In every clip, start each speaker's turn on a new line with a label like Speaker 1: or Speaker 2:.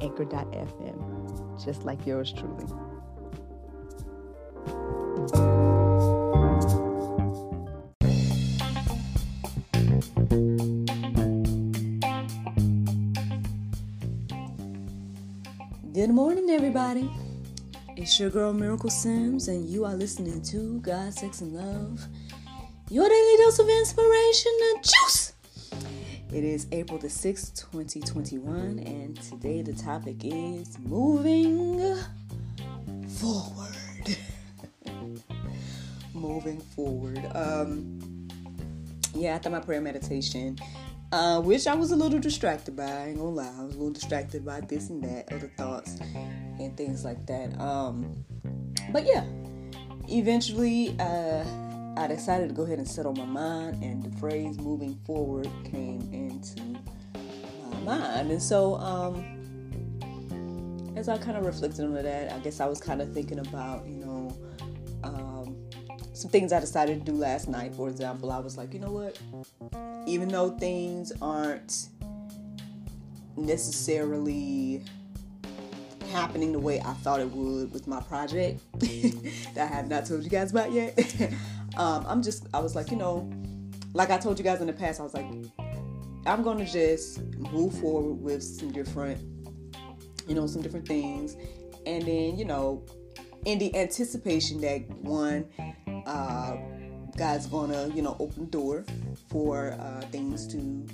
Speaker 1: anchor.fm, just like yours truly. Good morning, everybody. It's your girl Miracle Sims, and you are listening to God, Sex, and Love, your daily dose of inspiration and juice. It is April the 6th, 2021, and today the topic is moving forward. moving forward. Um, yeah, after my prayer meditation, uh, which I was a little distracted by, I ain't gonna lie, I was a little distracted by this and that, other thoughts and things like that. Um, but yeah, eventually, uh, I decided to go ahead and settle my mind, and the phrase moving forward came into my mind. And so, um, as I kind of reflected on that, I guess I was kind of thinking about, you know, um, some things I decided to do last night. For example, I was like, you know what? Even though things aren't necessarily happening the way I thought it would with my project that I have not told you guys about yet. Um, I'm just, I was like, you know, like I told you guys in the past, I was like, I'm gonna just move forward with some different, you know, some different things, and then you know, in the anticipation that one, uh, God's gonna, you know, open the door for uh, things to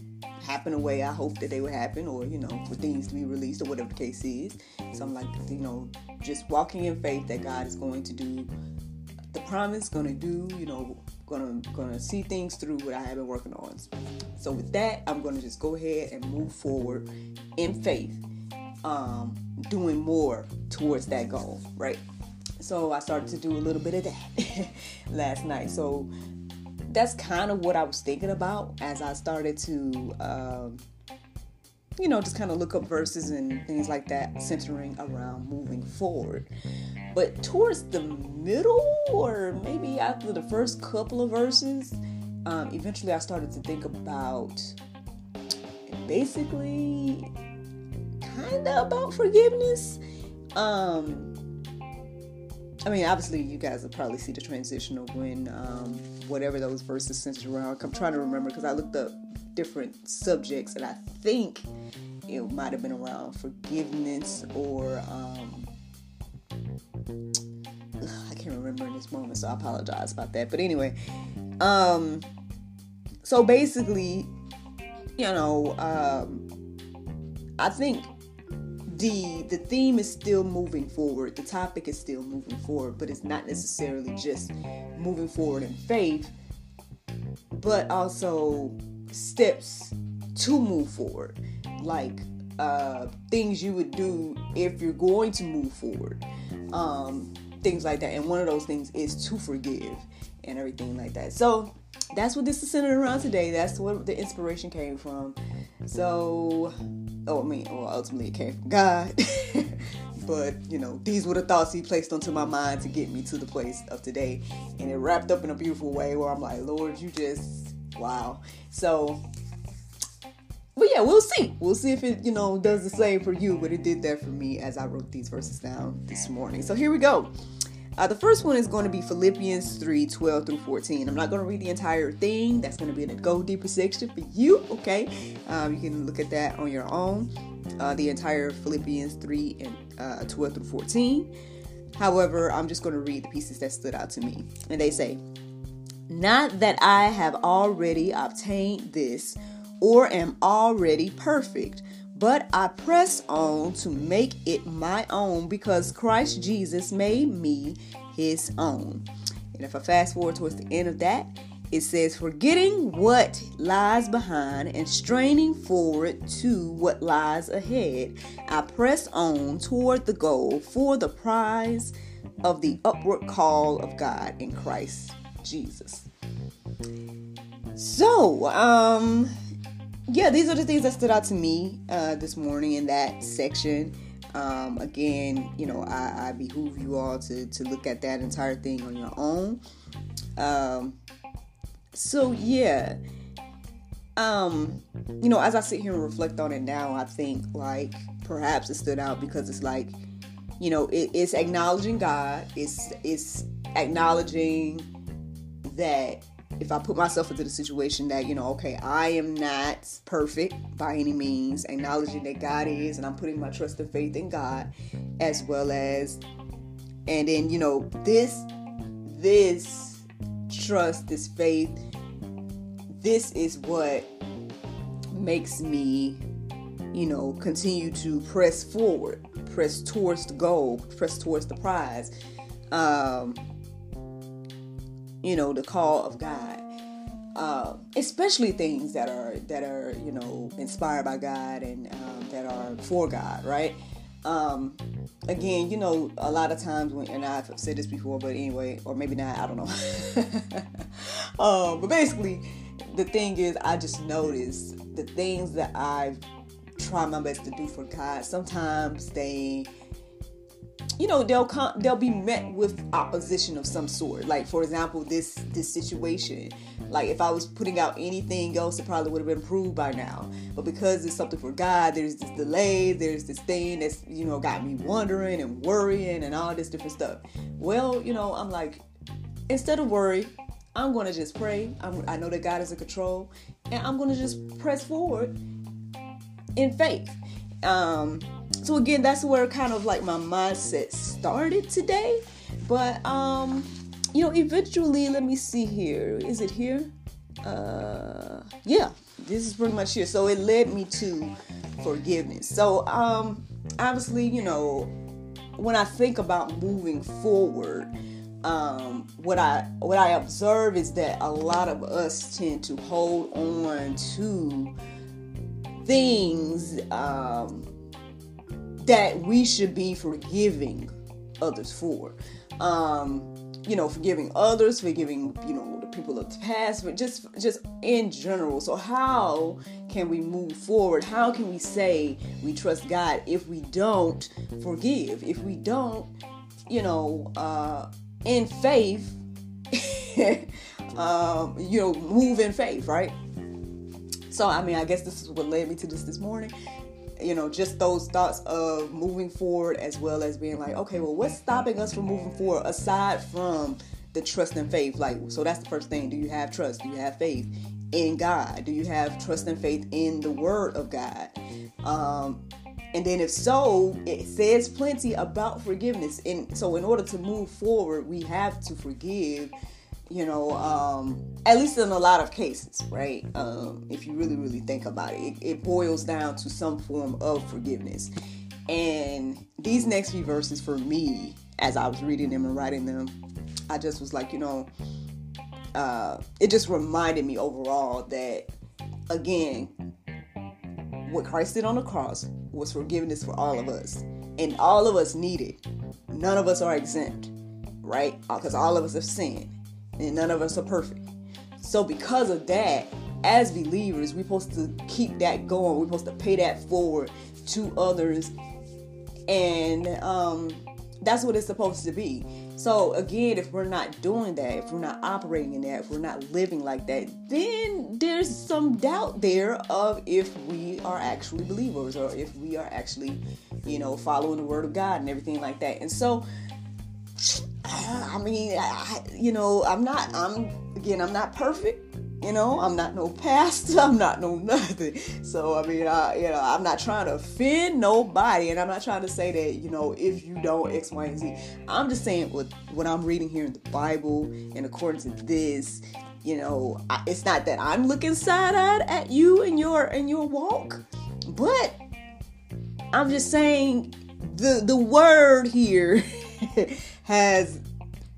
Speaker 1: happen the way I hope that they would happen, or you know, for things to be released, or whatever the case is. So I'm like, you know, just walking in faith that God is going to do the promise, gonna do, you know, gonna gonna see things through what I have been working on. So with that, I'm gonna just go ahead and move forward in faith, um, doing more towards that goal, right? So I started to do a little bit of that last night. So that's kind of what I was thinking about as I started to, um, you know, just kind of look up verses and things like that, centering around moving forward. But towards the middle, or maybe after the first couple of verses, um, eventually I started to think about basically kind of about forgiveness. Um, I mean, obviously, you guys will probably see the transition of when um, whatever those verses centered around. I'm trying to remember because I looked up different subjects and I think it might have been around forgiveness or um, I can't remember in this moment, so I apologize about that. But anyway, um, so basically, you know, um, I think the the theme is still moving forward the topic is still moving forward but it's not necessarily just moving forward in faith but also steps to move forward. Like uh, things you would do if you're going to move forward. Um, things like that. And one of those things is to forgive and everything like that. So that's what this is centered around today. That's where the inspiration came from. So oh, I mean, well, ultimately it came from God. but, you know, these were the thoughts He placed onto my mind to get me to the place of today. And it wrapped up in a beautiful way where I'm like, Lord, you just, wow. So, but yeah, we'll see. We'll see if it, you know, does the same for you, but it did that for me as I wrote these verses down this morning. So here we go. Uh, the first one is going to be Philippians 3 12 through 14. I'm not going to read the entire thing. That's going to be in the Go Deeper section for you, okay? Um, you can look at that on your own. Uh, the entire Philippians 3 and uh, 12 through 14. However, I'm just going to read the pieces that stood out to me. And they say, Not that I have already obtained this or am already perfect but I press on to make it my own because Christ Jesus made me his own. And if I fast forward towards the end of that, it says, forgetting what lies behind and straining forward to what lies ahead, I press on toward the goal for the prize of the upward call of God in Christ Jesus. So, um, yeah, these are the things that stood out to me uh, this morning in that section. Um, again, you know, I, I behoove you all to to look at that entire thing on your own. Um, so yeah, um, you know, as I sit here and reflect on it now, I think like perhaps it stood out because it's like, you know, it, it's acknowledging God. It's it's acknowledging that if I put myself into the situation that, you know, okay, I am not perfect by any means, acknowledging that God is, and I'm putting my trust and faith in God, as well as, and then, you know, this, this trust, this faith, this is what makes me, you know, continue to press forward, press towards the goal, press towards the prize. Um, you know, the call of God. Uh, especially things that are that are you know inspired by God and um, that are for God, right? Um, again, you know, a lot of times when and I've said this before, but anyway, or maybe not, I don't know. um, but basically, the thing is, I just notice the things that I've tried my best to do for God. Sometimes they you know they'll come they'll be met with opposition of some sort. Like for example this this situation. Like if i was putting out anything else it probably would have been approved by now. But because it's something for god there's this delay there's this thing that's you know got me wondering and worrying and all this different stuff. Well you know i'm like instead of worry i'm gonna just pray. I'm, i know that god is in control and i'm gonna just press forward in faith. Um so again that's where kind of like my mindset started today. But um you know eventually let me see here. Is it here? Uh yeah this is pretty much here. So it led me to forgiveness. So um obviously you know when i think about moving forward um, what I what I observe is that a lot of us tend to hold on to things um, that we should be forgiving others for. Um, you know, forgiving others, forgiving, you know, the people of the past, but just just in general. So how can we move forward? How can we say we trust God if we don't forgive? If we don't, you know, uh in faith, um, you know, move in faith, right? So I mean, I guess this is what led me to this this morning you know, just those thoughts of moving forward as well as being like, okay, well, what's stopping us from moving forward aside from the trust and faith? Like, so that's the first thing. Do you have trust? Do you have faith in God? Do you have trust and faith in the Word of God? Um, and then, if so, it says plenty about forgiveness. And so, in order to move forward, we have to forgive you know, um, at least in a lot of cases, right? Um, if you really, really think about it, it, it boils down to some form of forgiveness. And these next few verses for me, as I was reading them and writing them, I just was like, you know, uh, it just reminded me overall that, again, what Christ did on the cross was forgiveness for all of us. And all of us need it. None of us are exempt, right? Because all of us have sinned and none of us are perfect. So because of that, as believers, we're supposed to keep that going. We're supposed to pay that forward to others, and um, that's what it's supposed to be. So again, if we're not doing that, if we're not operating in that, if we're not living like that, then there's some doubt there of if we are actually believers or if we are actually, you know, following the word of God and everything like that. And so I mean, I, you know, I'm not, I'm, again, I'm not perfect. You know, I'm not no pastor. I'm not no nothing. So, I mean, I, you know, I'm not trying to offend nobody. And I'm not trying to say that, you know, if you don't X, Y, and Z. I'm just saying what, what I'm reading here in the Bible and according to this, you know, I, it's not that I'm looking side-eyed at you and your, and your walk, but I'm just saying the, the word here has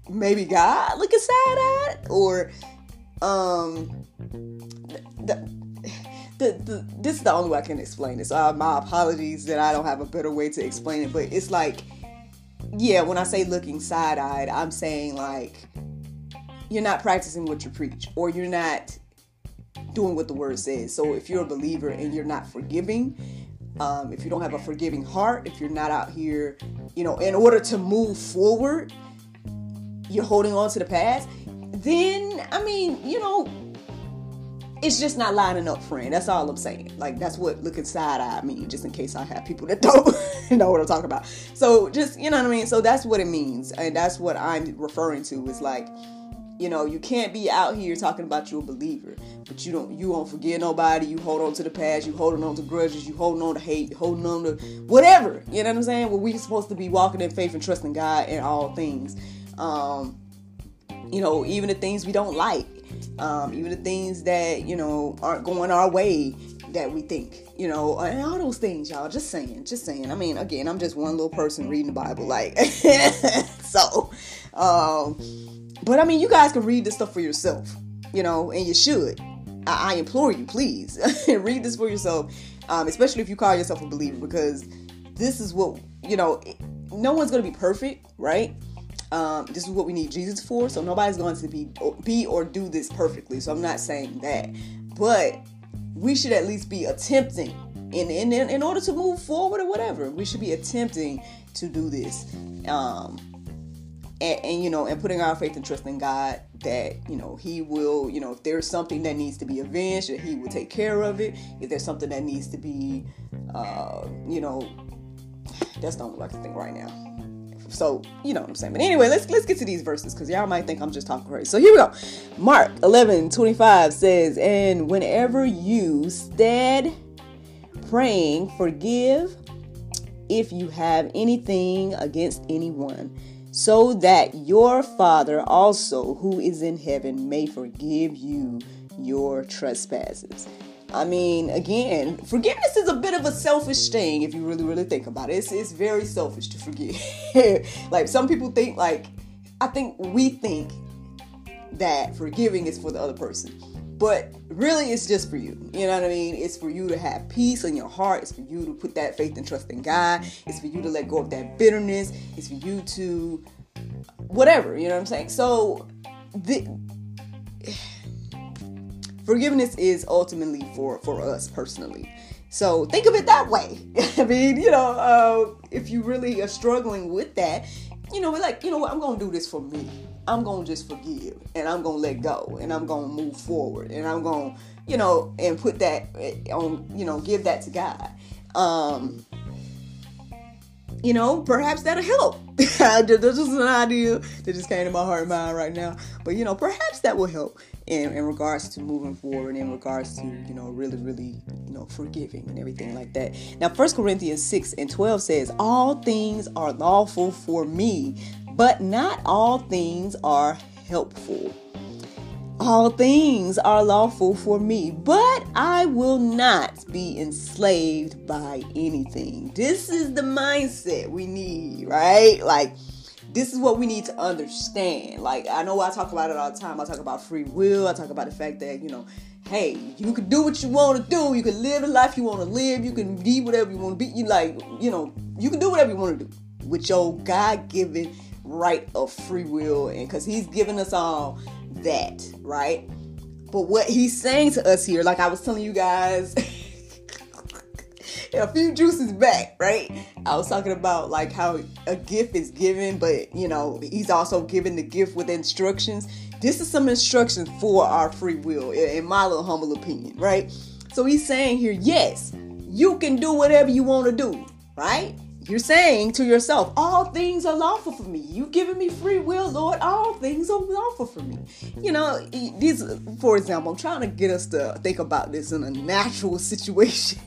Speaker 1: maybe God looking side at or um, the, the, the, this is the only way I can explain this. Uh, my apologies that I don't have a better way to explain it, but it's like, yeah, when I say looking side eyed, I'm saying like you're not practicing what you preach, or you're not doing what the word says. So if you're a believer and you're not forgiving, um, if you don't have a forgiving heart, if you're not out here, you know, in order to move forward, you're holding on to the past, then I mean, you know, it's just not lining up, friend. That's all I'm saying. Like that's what looking side eye means, just in case I have people that don't know what I'm talking about. So just you know what I mean. So that's what it means, and that's what I'm referring to. Is like, you know, you can't be out here talking about you're a believer, but you don't you won't forgive nobody. You hold on to the past. You holding on to grudges. You holding on to hate. you holding on to whatever. You know what I'm saying? Well, we're supposed to be walking in faith and trusting God in all things. Um, you know, even the things we don't like um, even the things that you know aren't going our way that we think, you know, and all those things, y'all. Just saying, just saying. I mean, again, I'm just one little person reading the Bible, like so. Um, but I mean, you guys can read this stuff for yourself, you know, and you should. I, I implore you, please read this for yourself, um, especially if you call yourself a believer, because this is what you know. No one's gonna be perfect, right? Um, this is what we need Jesus for. So nobody's going to be be or do this perfectly. So I'm not saying that, but we should at least be attempting in in in order to move forward or whatever. We should be attempting to do this. Um, and, and, you know, and putting our faith and trust in God that you know He will, you know, if there's something that needs to be avenged, that He will take care of it. If there's something that needs to be, uh, you know, that's the only I can think right now. So you know what I'm saying. But anyway, let's let's get to these verses because y'all might think I'm just talking crazy. So here we go. Mark 11 25 says, And whenever you stand praying, forgive if you have anything against anyone, so that your Father also, who is in heaven, may forgive you your trespasses. I mean, again, forgiveness is a bit of a selfish thing if you really, really think about it. It's, it's very selfish to forgive. like some people think, like, I think we think that forgiving is for the other person. But really, it's just for you. You know what I mean? It's for you to have peace in your heart. It's for you to put that faith and trust in God. It's for you to let go of that bitterness. It's for you to whatever. You know what I'm saying? So, the forgiveness is ultimately for for us personally. So think of it that way. I mean, you know, uh, if you really are struggling with that, you know, like, you know what, I'm gonna do this for me. I'm gonna just forgive and I'm gonna let go and I'm gonna move forward and I'm gonna, you know, and put that eh, on, you know, give that to God. Um, you know, perhaps that'll help. this is an idea that just came to my heart and mind right now. But you know, perhaps that will help in, in regards to moving forward, in regards to, you know, really, really, you know, forgiving and everything like that. Now, First Corinthians 6 and 12 says, All things are lawful for me, but not all things are helpful. All things are lawful for me, but I will not be enslaved by anything. This is the mindset we need, right? Like, this is what we need to understand. Like, I know I talk about it all the time. I talk about free will. I talk about the fact that, you know, hey, you can do what you want to do. You can live the life you want to live. You can be whatever you want to be. You like, you know, you can do whatever you want to do with your God given right of free will. And because He's given us all that, right? But what he's saying to us here, like I was telling you guys a few juices back, right? I was talking about like how a gift is given, but you know, he's also given the gift with instructions. This is some instructions for our free will, in my little humble opinion, right? So he's saying here, yes, you can do whatever you want to do, right? You're saying to yourself, all things are lawful for me. You've given me free will, Lord. All things are lawful for me. You know, these, for example, I'm trying to get us to think about this in a natural situation.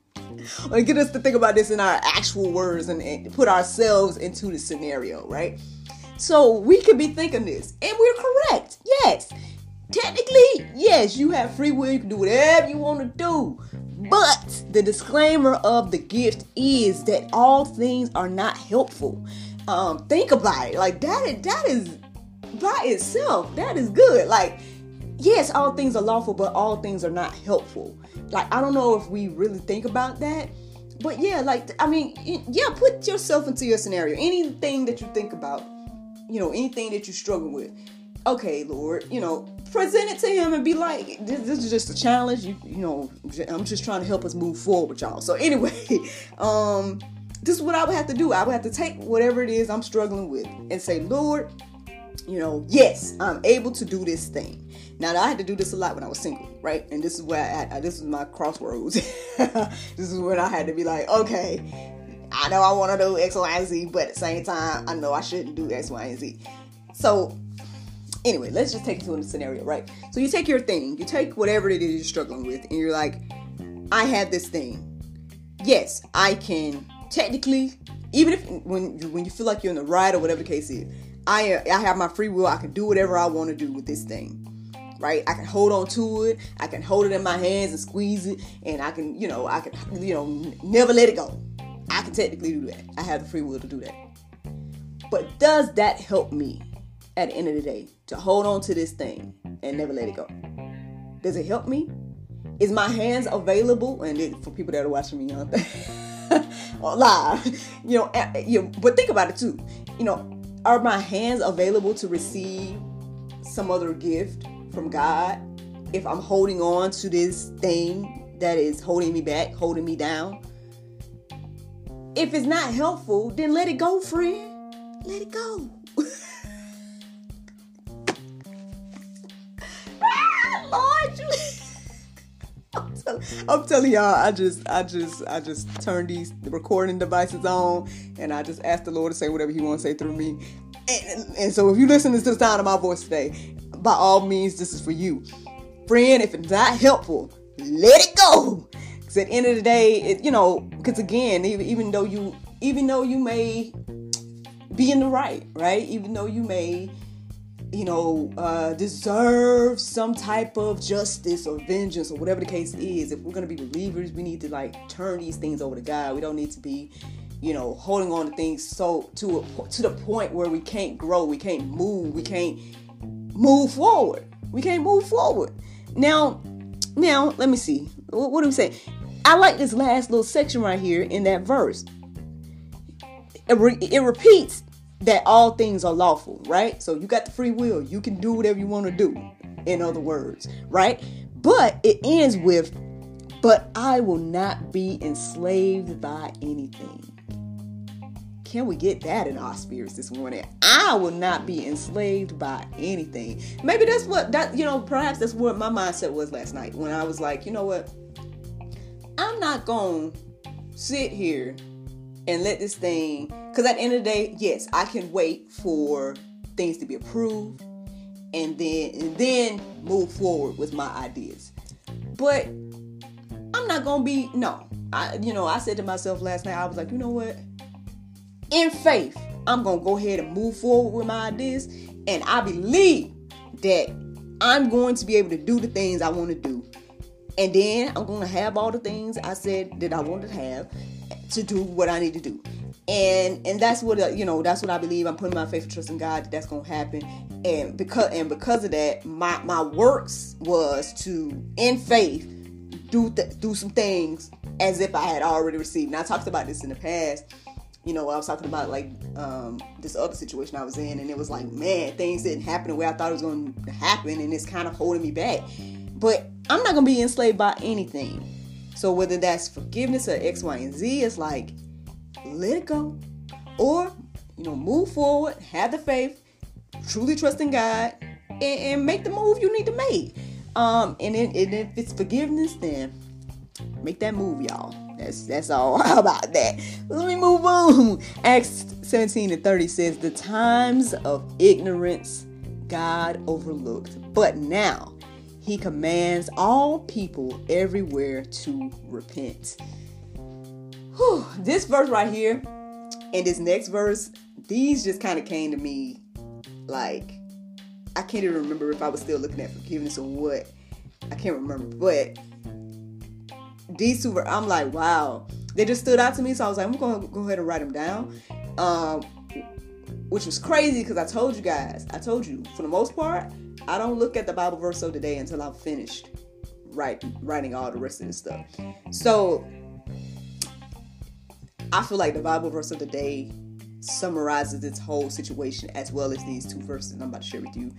Speaker 1: or get us to think about this in our actual words and, and put ourselves into the scenario, right? So we could be thinking this, and we're correct. Yes. Technically, yes, you have free will. You can do whatever you want to do. But the disclaimer of the gift is that all things are not helpful. Um, think about it. Like that is that is by itself, that is good. Like yes, all things are lawful, but all things are not helpful. Like, I don't know if we really think about that. But yeah, like, I mean, yeah, put yourself into your scenario. Anything that you think about, you know, anything that you struggle with. Okay, Lord, you know, present it to him and be like, this, this is just a challenge. You, you know, I'm just trying to help us move forward, with y'all. So anyway, um, this is what I would have to do. I would have to take whatever it is I'm struggling with and say, Lord, you know, yes, I'm able to do this thing. Now, I had to do this a lot when I was single, right? And this is where I, I this is my crossroads. this is when I had to be like, okay, I know I want to do X, Y, and Z, but at the same time, I know I shouldn't do X, Y, and Z. So, anyway, let's just take it to a scenario, right? So you take your thing, you take whatever it is you're struggling with, and you're like, I have this thing. Yes, I can technically, even if when when you feel like you're in the right or whatever the case is, I I have my free will. I can do whatever I want to do with this thing. Right? I can hold on to it. I can hold it in my hands and squeeze it, and I can, you know, I can, you know, never let it go. I can technically do that. I have the free will to do that. But does that help me at the end of the day to hold on to this thing and never let it go? Does it help me? Is my hands available? And it, for people that are watching me on live, you know, you but think about it too. You know, are my hands available to receive some other gift from God if I'm holding on to this thing that is holding me back, holding me down? If it's not helpful, then let it go, friend. Let it go. You. I'm, tell- I'm telling y'all, I just, I just, I just turned these recording devices on, and I just asked the Lord to say whatever He wants to say through me. And, and so, if you listen to the sound of my voice today, by all means, this is for you, friend. If it's not helpful, let it go. Because at the end of the day, it, you know, because again, even though you, even though you may be in the right, right, even though you may you know, uh, deserve some type of justice or vengeance or whatever the case is. If we're gonna be believers, we need to like turn these things over to God. We don't need to be, you know, holding on to things so to a, to the point where we can't grow, we can't move, we can't move forward. We can't move forward. Now, now let me see. What, what do we say? I like this last little section right here in that verse. It, re- it repeats that all things are lawful, right? So you got the free will. You can do whatever you want to do, in other words, right? But it ends with, but I will not be enslaved by anything. Can we get that in our spirits this morning? I will not be enslaved by anything. Maybe that's what that you know, perhaps that's what my mindset was last night when I was like, you know what? I'm not going to sit here and let this thing because at the end of the day yes i can wait for things to be approved and then and then move forward with my ideas. But i'm not gonna be no. I you know i said to myself last night i was like you know what? In faith i'm gonna go ahead and move forward with my ideas. And i believe that i'm going to be able to do the things i want to do. And then i'm going to have all the things i said that i wanted to have to do what I need to do. And and that's what uh, you know. That's what I believe. I'm putting my faith and trust in God that that's gonna happen. And because and because of that, my my works was to in faith do th- do some things as if I had already received. And I talked about this in the past. You know, I was talking about like um, this other situation I was in, and it was like, man, things didn't happen the way I thought it was going to happen, and it's kind of holding me back. But I'm not gonna be enslaved by anything. So whether that's forgiveness or X, Y, and Z, it's like let it go, or you know, move forward, have the faith, truly trust in God, and, and make the move you need to make. Um, and, then, and if it's forgiveness, then make that move, y'all. That's that's all about that. Let me move on. Acts 17 and 30 says, The times of ignorance God overlooked, but now he commands all people everywhere to repent. Whew, this verse right here and this next verse, these just kind of came to me like I can't even remember if I was still looking at forgiveness or what. I can't remember, but these two, were. I'm like, wow, they just stood out to me. So I was like, I'm gonna go ahead and write them down. Um, which was crazy because I told you guys, I told you for the most part, I don't look at the Bible verse of the day until I'm finished writing writing all the rest of this stuff. So I feel like the Bible verse of the day summarizes this whole situation as well as these two verses I'm about to share with you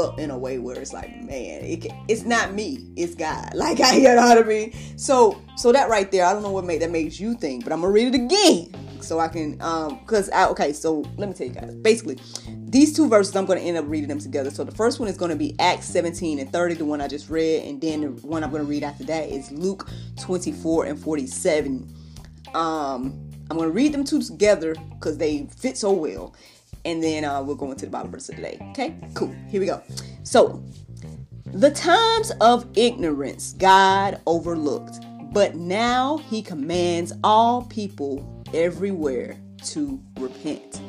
Speaker 1: up in a way where it's like, man, it, it's not me, it's God. Like I, you know what I mean. So, so that right there, I don't know what made that makes you think, but I'm gonna read it again so I can, um, cause I, okay, so let me tell you guys. Basically, these two verses I'm gonna end up reading them together. So the first one is gonna be Acts 17 and 30, the one I just read, and then the one I'm gonna read after that is Luke 24 and 47. Um, I'm gonna read them two together because they fit so well and then uh, we'll go into the Bible verse of the day. Okay, cool. Here we go. So, the times of ignorance God overlooked, but now He commands all people everywhere to repent.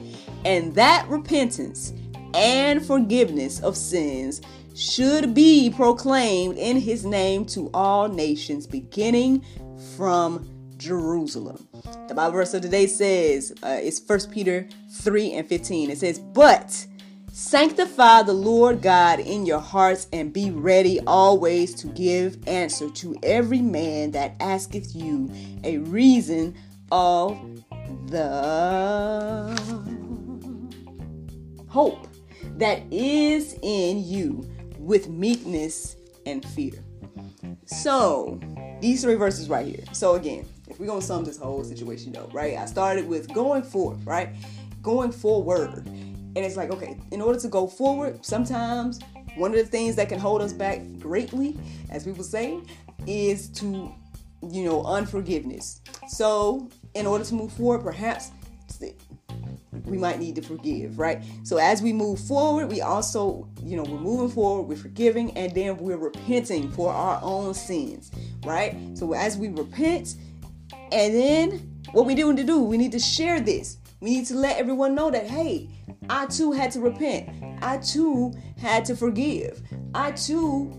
Speaker 1: And that repentance and forgiveness of sins should be proclaimed in His name to all nations, beginning from Jerusalem. The Bible verse of the day says, uh, it's 1 Peter 3 and 15. It says, But sanctify the Lord God in your hearts and be ready always to give answer to every man that asketh you a reason of the hope that is in you with meekness and fear. So, these three verses right here. So, again, if we're gonna sum this whole situation up, right? I started with going forward, right? Going forward. And it's like, okay, in order to go forward, sometimes one of the things that can hold us back greatly, as people say, is to, you know, unforgiveness. So, in order to move forward, perhaps we might need to forgive, right? So as we move forward, we also, you know, we're moving forward, we're forgiving, and then we're repenting for our own sins, right? So as we repent, and then what we need to do, we need to share this. We need to let everyone know that, hey, I too had to repent. I too had to forgive. I too,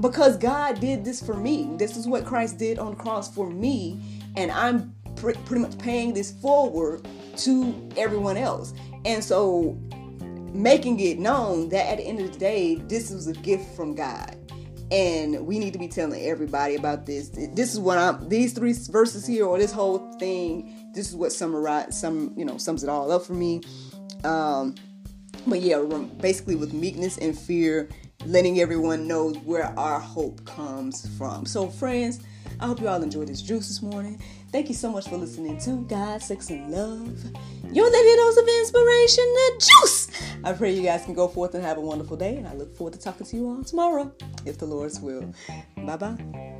Speaker 1: because God did this for me. This is what Christ did on the cross for me. And I'm pr- pretty much paying this forward to everyone else. And so making it known that at the end of the day, this was a gift from God and we need to be telling everybody about this. This is what I'm. These three verses here, or this whole thing. This is what summarize some, you know, sums it all up for me. Um, but yeah, basically with meekness and fear, letting everyone know where our hope comes from. So, friends, I hope you all enjoyed this juice this morning. Thank you so much for listening to God, Sex, and Love. Your daily dose of inspiration, the juice. I pray you guys can go forth and have a wonderful day, and I look forward to talking to you all tomorrow, if the Lord's will. Bye bye.